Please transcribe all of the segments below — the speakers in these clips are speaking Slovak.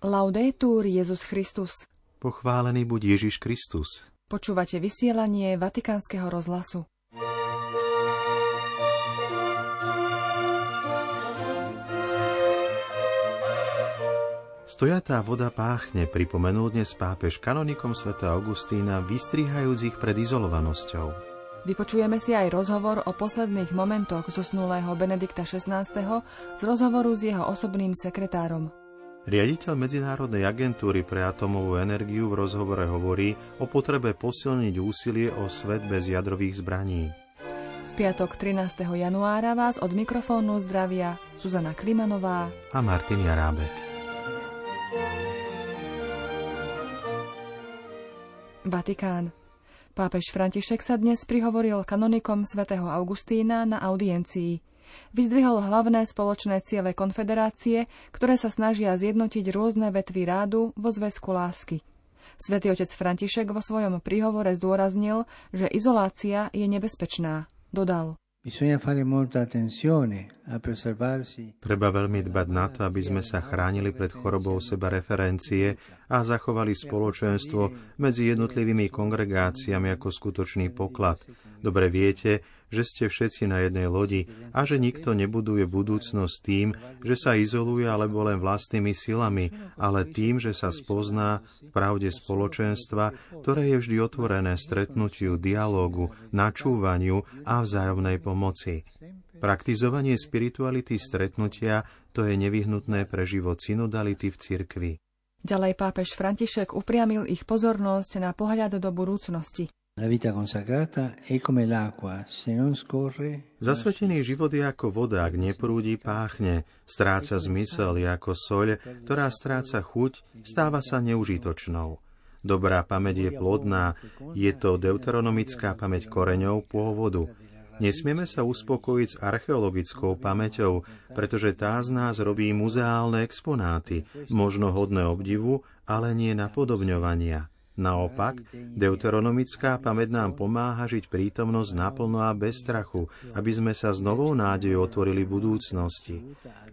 Laudetur Jezus Christus. Pochválený buď Ježiš Kristus. Počúvate vysielanie Vatikánskeho rozhlasu. Stojatá voda páchne, pripomenul dnes pápež kanonikom svätého Augustína, vystrihajúc ich pred izolovanosťou. Vypočujeme si aj rozhovor o posledných momentoch zosnulého Benedikta XVI. z rozhovoru s jeho osobným sekretárom. Riaditeľ Medzinárodnej agentúry pre atomovú energiu v rozhovore hovorí o potrebe posilniť úsilie o svet bez jadrových zbraní. V piatok 13. januára vás od mikrofónu zdravia Zuzana Klimanová a Martin Jarábek. Vatikán. Pápež František sa dnes prihovoril kanonikom svätého Augustína na audiencii. Vyzdvihol hlavné spoločné ciele konfederácie, ktoré sa snažia zjednotiť rôzne vetvy rádu vo zväzku lásky. Svetý otec František vo svojom príhovore zdôraznil, že izolácia je nebezpečná. Dodal. Treba veľmi dbať na to, aby sme sa chránili pred chorobou seba referencie a zachovali spoločenstvo medzi jednotlivými kongregáciami ako skutočný poklad. Dobre viete, že ste všetci na jednej lodi a že nikto nebuduje budúcnosť tým, že sa izoluje alebo len vlastnými silami, ale tým, že sa spozná v pravde spoločenstva, ktoré je vždy otvorené stretnutiu, dialógu, načúvaniu a vzájomnej pomoci. Praktizovanie spirituality stretnutia to je nevyhnutné pre život synodality v cirkvi. Ďalej pápež František upriamil ich pozornosť na pohľad do budúcnosti. Zasvetený život je ako voda, ak neprúdi, páchne, stráca zmysel, je ako soľ, ktorá stráca chuť, stáva sa neužitočnou. Dobrá pamäť je plodná, je to deuteronomická pamäť koreňov pôvodu. Nesmieme sa uspokojiť s archeologickou pamäťou, pretože tá z nás robí muzeálne exponáty, možno hodné obdivu, ale nie napodobňovania. Naopak, deuteronomická pamäť nám pomáha žiť prítomnosť naplno a bez strachu, aby sme sa s novou nádejou otvorili budúcnosti.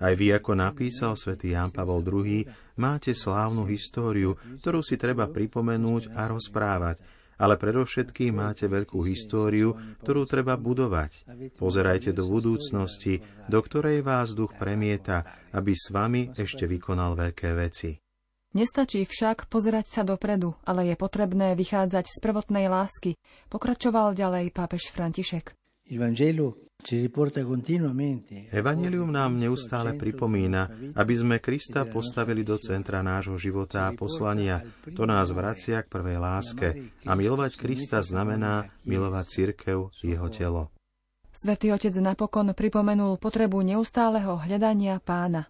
Aj vy, ako napísal svätý Ján Pavol II, máte slávnu históriu, ktorú si treba pripomenúť a rozprávať, ale predovšetkým máte veľkú históriu, ktorú treba budovať. Pozerajte do budúcnosti, do ktorej vás duch premieta, aby s vami ešte vykonal veľké veci. Nestačí však pozerať sa dopredu, ale je potrebné vychádzať z prvotnej lásky, pokračoval ďalej pápež František. Evangelium nám neustále pripomína, aby sme Krista postavili do centra nášho života a poslania. To nás vracia k prvej láske. A milovať Krista znamená milovať církev, jeho telo. Svetý otec napokon pripomenul potrebu neustáleho hľadania pána.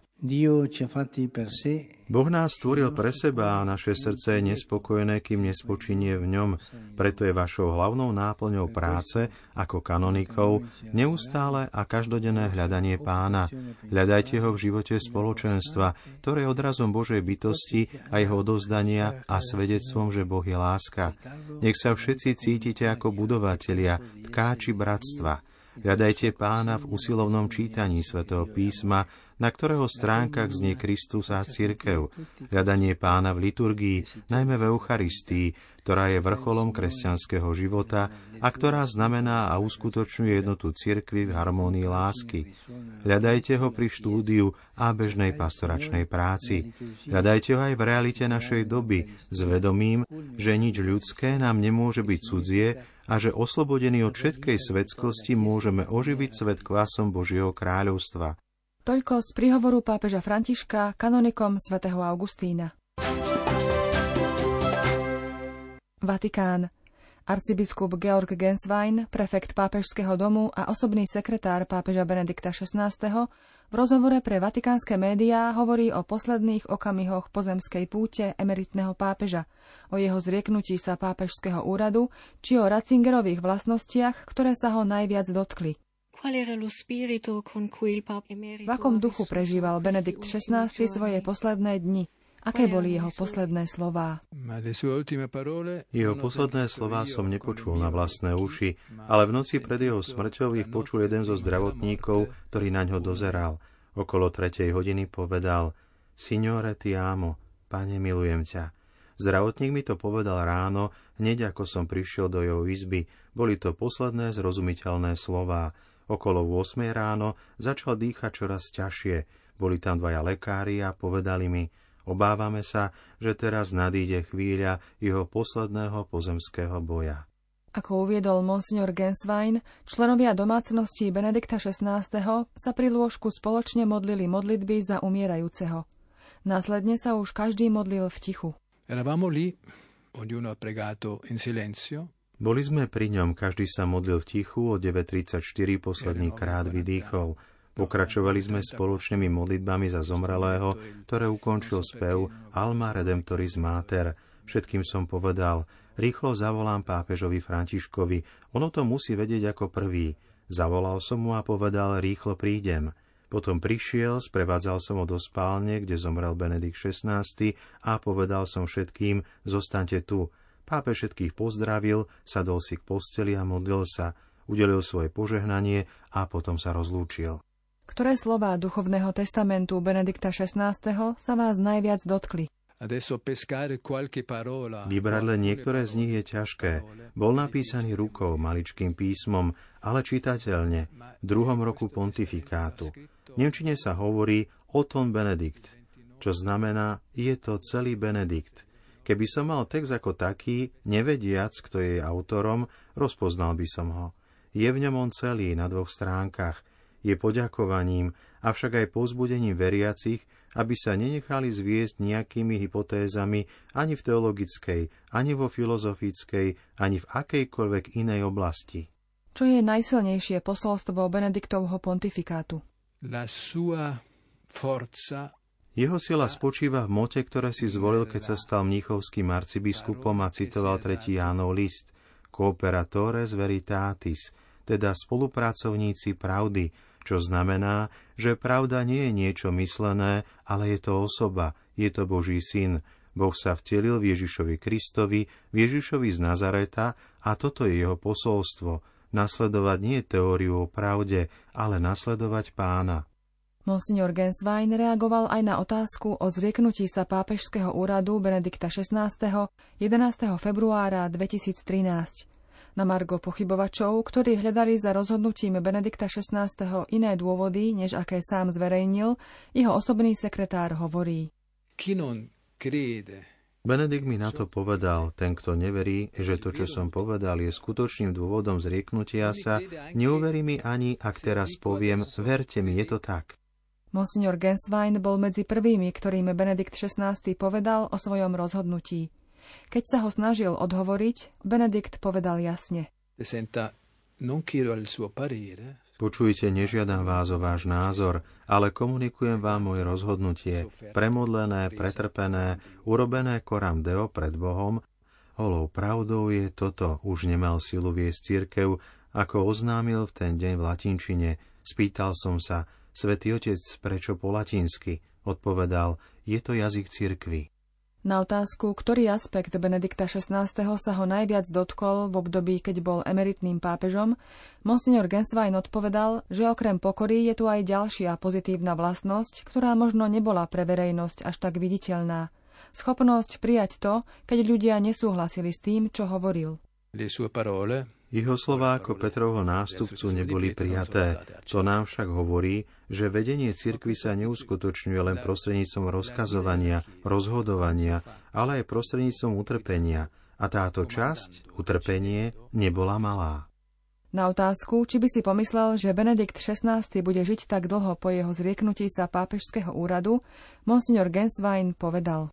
Boh nás stvoril pre seba a naše srdce je nespokojné, kým nespočinie v ňom. Preto je vašou hlavnou náplňou práce ako kanonikov neustále a každodenné hľadanie pána. Hľadajte ho v živote spoločenstva, ktoré je odrazom Božej bytosti a jeho odozdania a svedectvom, že Boh je láska. Nech sa všetci cítite ako budovatelia, tkáči bratstva. Hľadajte pána v usilovnom čítaní svätého písma, na ktorého stránkach znie Kristus a církev, hľadanie pána v liturgii, najmä v Eucharistii, ktorá je vrcholom kresťanského života a ktorá znamená a uskutočňuje jednotu cirkvy v harmónii lásky. Hľadajte ho pri štúdiu a bežnej pastoračnej práci. Hľadajte ho aj v realite našej doby, s vedomím, že nič ľudské nám nemôže byť cudzie a že oslobodení od všetkej svetskosti môžeme oživiť svet kvasom Božieho kráľovstva. Toľko z príhovoru pápeža Františka kanonikom svätého Augustína. Vatikán. Arcibiskup Georg Genswein, prefekt pápežského domu a osobný sekretár pápeža Benedikta XVI. v rozhovore pre vatikánske médiá hovorí o posledných okamihoch pozemskej púte emeritného pápeža, o jeho zrieknutí sa pápežského úradu či o Ratzingerových vlastnostiach, ktoré sa ho najviac dotkli. V akom duchu prežíval Benedikt XVI svoje posledné dni? Aké boli jeho posledné slová? Jeho posledné slová som nepočul na vlastné uši, ale v noci pred jeho smrťou ich počul jeden zo zdravotníkov, ktorý na ňo dozeral. Okolo tretej hodiny povedal Signore ti amo, Pane, milujem ťa. Zdravotník mi to povedal ráno, hneď ako som prišiel do jeho izby. Boli to posledné zrozumiteľné slová. Okolo 8 ráno začal dýchať čoraz ťažšie. Boli tam dvaja lekári a povedali mi, obávame sa, že teraz nadíde chvíľa jeho posledného pozemského boja. Ako uviedol monsignor Genswein, členovia domácnosti Benedikta XVI. sa pri lôžku spoločne modlili modlitby za umierajúceho. Následne sa už každý modlil v tichu. Eravamo lì, ognuno ha pregato in silenzio. Boli sme pri ňom, každý sa modlil v tichu, o 9.34 posledný krát vydýchol. Pokračovali sme spoločnými modlitbami za zomrelého, ktoré ukončil spev Alma Redemptoris Mater. Všetkým som povedal, rýchlo zavolám pápežovi Františkovi, ono to musí vedieť ako prvý. Zavolal som mu a povedal, rýchlo prídem. Potom prišiel, sprevádzal som ho do spálne, kde zomrel Benedikt XVI a povedal som všetkým, zostaňte tu. Pápe všetkých pozdravil, sadol si k posteli a modlil sa, udelil svoje požehnanie a potom sa rozlúčil. Ktoré slová duchovného testamentu Benedikta XVI sa vás najviac dotkli? Vybrať len niektoré z nich je ťažké. Bol napísaný rukou, maličkým písmom, ale čitateľne, v druhom roku pontifikátu. V Nemčine sa hovorí Oton Benedikt, čo znamená je to celý Benedikt. Keby som mal text ako taký, nevediac, kto je autorom, rozpoznal by som ho. Je v ňom on celý na dvoch stránkach. Je poďakovaním, avšak aj povzbudením veriacich, aby sa nenechali zviesť nejakými hypotézami ani v teologickej, ani vo filozofickej, ani v akejkoľvek inej oblasti. Čo je najsilnejšie posolstvo Benediktovho pontifikátu? La sua forza jeho sila spočíva v mote, ktoré si zvolil, keď sa stal mníchovským arcibiskupom a citoval tretí Jánov list Cooperatores veritatis, teda spolupracovníci pravdy, čo znamená, že pravda nie je niečo myslené, ale je to osoba, je to Boží syn. Boh sa vtelil v Ježišovi Kristovi, v Ježišovi z Nazareta a toto je jeho posolstvo. Nasledovať nie teóriu o pravde, ale nasledovať pána. Monsignor Genswein reagoval aj na otázku o zrieknutí sa pápežského úradu Benedikta XVI. 11. februára 2013 na Margo pochybovačov, ktorí hľadali za rozhodnutím Benedikta XVI. iné dôvody, než aké sám zverejnil, jeho osobný sekretár hovorí. Benedikt mi na to povedal, ten, kto neverí, že to, čo som povedal, je skutočným dôvodom zrieknutia sa, neuverí mi ani, ak teraz poviem, verte mi, je to tak. Monsignor Genswein bol medzi prvými, ktorým Benedikt XVI povedal o svojom rozhodnutí. Keď sa ho snažil odhovoriť, Benedikt povedal jasne. Počujte, nežiadam vás o váš názor, ale komunikujem vám moje rozhodnutie, premodlené, pretrpené, urobené koram deo pred Bohom. Holou pravdou je toto, už nemal silu viesť církev, ako oznámil v ten deň v latinčine. Spýtal som sa, Svetý Otec, prečo po latinsky? Odpovedal, je to jazyk církvy. Na otázku, ktorý aspekt Benedikta XVI. sa ho najviac dotkol v období, keď bol emeritným pápežom, monsignor Genswein odpovedal, že okrem pokory je tu aj ďalšia pozitívna vlastnosť, ktorá možno nebola pre verejnosť až tak viditeľná. Schopnosť prijať to, keď ľudia nesúhlasili s tým, čo hovoril. Jeho slová ako Petrovho nástupcu neboli prijaté. To nám však hovorí, že vedenie cirkvy sa neuskutočňuje len prostredníctvom rozkazovania, rozhodovania, ale aj prostredníctvom utrpenia. A táto časť, utrpenie, nebola malá. Na otázku, či by si pomyslel, že Benedikt XVI bude žiť tak dlho po jeho zrieknutí sa pápežského úradu, monsignor Genswein povedal.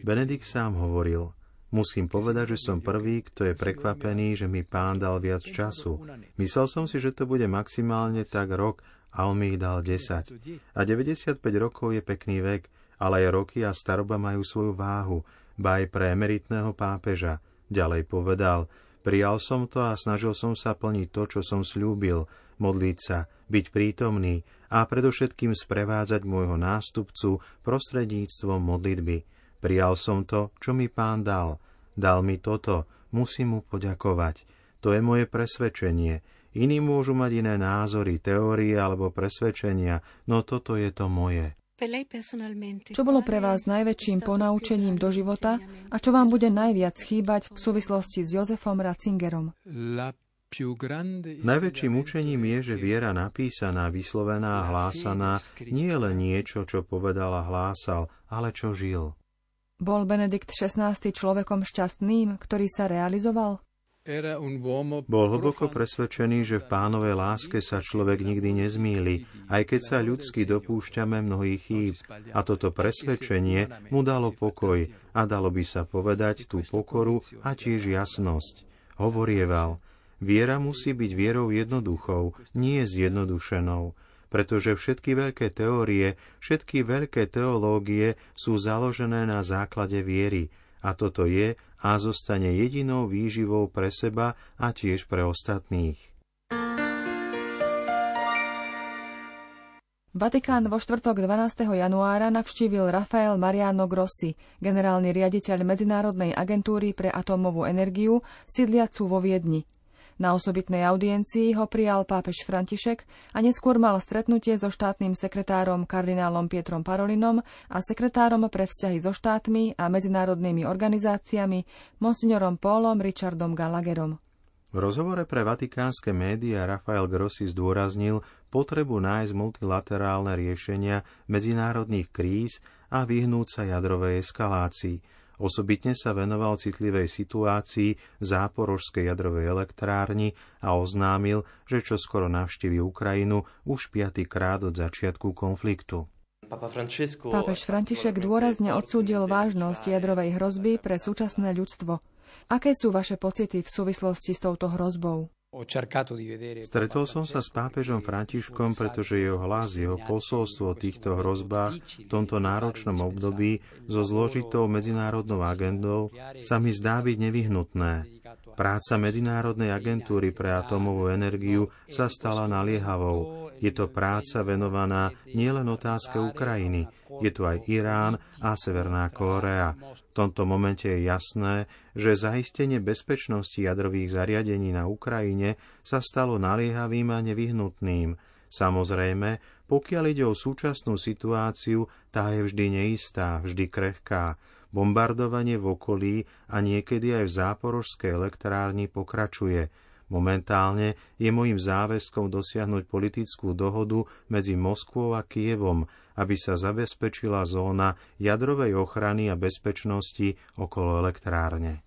Benedikt sám hovoril, Musím povedať, že som prvý, kto je prekvapený, že mi pán dal viac času. Myslel som si, že to bude maximálne tak rok a on mi ich dal 10. A 95 rokov je pekný vek, ale aj roky a staroba majú svoju váhu, ba aj pre emeritného pápeža. Ďalej povedal, prijal som to a snažil som sa plniť to, čo som slúbil, modliť sa, byť prítomný a predovšetkým sprevádzať môjho nástupcu prostredníctvom modlitby. Prijal som to, čo mi pán dal. Dal mi toto, musím mu poďakovať. To je moje presvedčenie. Iní môžu mať iné názory, teórie alebo presvedčenia, no toto je to moje. Čo bolo pre vás najväčším ponaučením do života a čo vám bude najviac chýbať v súvislosti s Jozefom Ratzingerom? Najväčším učením je, že viera napísaná, vyslovená a hlásaná nie je len niečo, čo povedal a hlásal, ale čo žil. Bol Benedikt XVI človekom šťastným, ktorý sa realizoval? Bol hlboko presvedčený, že v pánovej láske sa človek nikdy nezmýli, aj keď sa ľudsky dopúšťame mnohých chýb. A toto presvedčenie mu dalo pokoj a dalo by sa povedať tú pokoru a tiež jasnosť. Hovorieval, viera musí byť vierou jednoduchou, nie zjednodušenou pretože všetky veľké teórie, všetky veľké teológie sú založené na základe viery. A toto je a zostane jedinou výživou pre seba a tiež pre ostatných. Vatikán vo štvrtok 12. januára navštívil Rafael Mariano Grossi, generálny riaditeľ Medzinárodnej agentúry pre atómovú energiu, sídliacu vo Viedni. Na osobitnej audiencii ho prijal pápež František a neskôr mal stretnutie so štátnym sekretárom kardinálom Pietrom Parolinom a sekretárom pre vzťahy so štátmi a medzinárodnými organizáciami monsignorom Paulom Richardom Gallagherom. V rozhovore pre vatikánske médiá Rafael Grossi zdôraznil potrebu nájsť multilaterálne riešenia medzinárodných kríz a vyhnúť sa jadrovej eskalácii – Osobitne sa venoval citlivej situácii v záporožskej jadrovej elektrárni a oznámil, že čo skoro navštívi Ukrajinu už piatýkrát od začiatku konfliktu. Pápež František dôrazne odsúdil vážnosť jadrovej hrozby pre súčasné ľudstvo. Aké sú vaše pocity v súvislosti s touto hrozbou? Stretol som sa s pápežom Františkom, pretože jeho hlas, jeho posolstvo o týchto hrozbách v tomto náročnom období so zložitou medzinárodnou agendou sa mi zdá byť nevyhnutné. Práca Medzinárodnej agentúry pre atomovú energiu sa stala naliehavou. Je to práca venovaná nielen otázke Ukrajiny, je tu aj Irán a Severná Kórea. V tomto momente je jasné, že zaistenie bezpečnosti jadrových zariadení na Ukrajine sa stalo naliehavým a nevyhnutným. Samozrejme, pokiaľ ide o súčasnú situáciu, tá je vždy neistá, vždy krehká. Bombardovanie v okolí a niekedy aj v záporožskej elektrárni pokračuje. Momentálne je môjim záväzkom dosiahnuť politickú dohodu medzi Moskvou a Kievom, aby sa zabezpečila zóna jadrovej ochrany a bezpečnosti okolo elektrárne.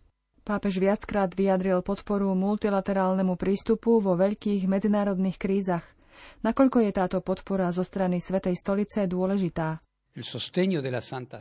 Pápež viackrát vyjadril podporu multilaterálnemu prístupu vo veľkých medzinárodných krízach. Nakoľko je táto podpora zo strany Svetej stolice dôležitá?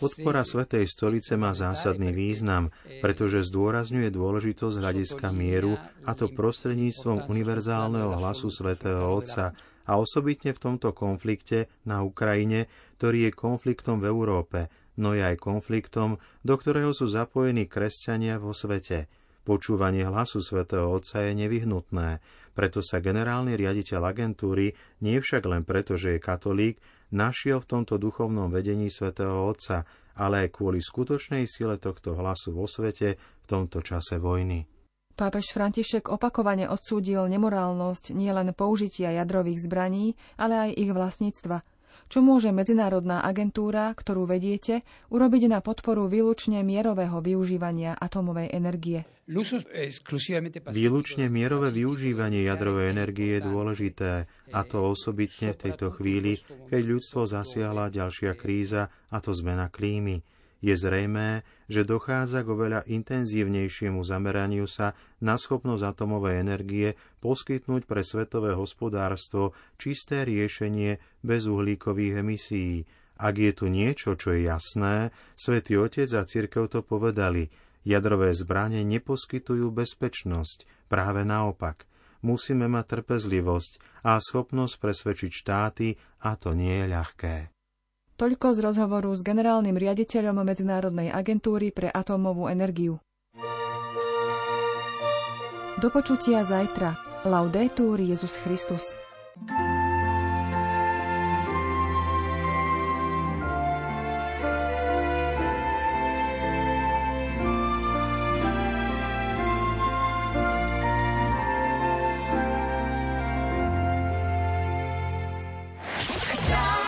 Podpora Svetej stolice má zásadný význam, pretože zdôrazňuje dôležitosť hľadiska mieru, a to prostredníctvom univerzálneho hlasu Svetého Otca a osobitne v tomto konflikte na Ukrajine, ktorý je konfliktom v Európe, no je aj konfliktom, do ktorého sú zapojení kresťania vo svete. Počúvanie hlasu svätého Otca je nevyhnutné, preto sa generálny riaditeľ agentúry, nie však len preto, že je katolík, našiel v tomto duchovnom vedení svätého Otca, ale aj kvôli skutočnej sile tohto hlasu vo svete v tomto čase vojny. Pápež František opakovane odsúdil nemorálnosť nielen použitia jadrových zbraní, ale aj ich vlastníctva – čo môže medzinárodná agentúra, ktorú vediete, urobiť na podporu výlučne mierového využívania atomovej energie? Výlučne mierové využívanie jadrovej energie je dôležité, a to osobitne v tejto chvíli, keď ľudstvo zasiahla ďalšia kríza, a to zmena klímy. Je zrejmé, že dochádza k oveľa intenzívnejšiemu zameraniu sa na schopnosť atomovej energie poskytnúť pre svetové hospodárstvo čisté riešenie bez uhlíkových emisí. Ak je tu niečo, čo je jasné, svätý Otec a církev to povedali. Jadrové zbranie neposkytujú bezpečnosť, práve naopak. Musíme mať trpezlivosť a schopnosť presvedčiť štáty a to nie je ľahké. Toľko z rozhovoru s generálnym riaditeľom Medzinárodnej agentúry pre atómovú energiu. Do počutia zajtra. Laudetur Jezus Christus.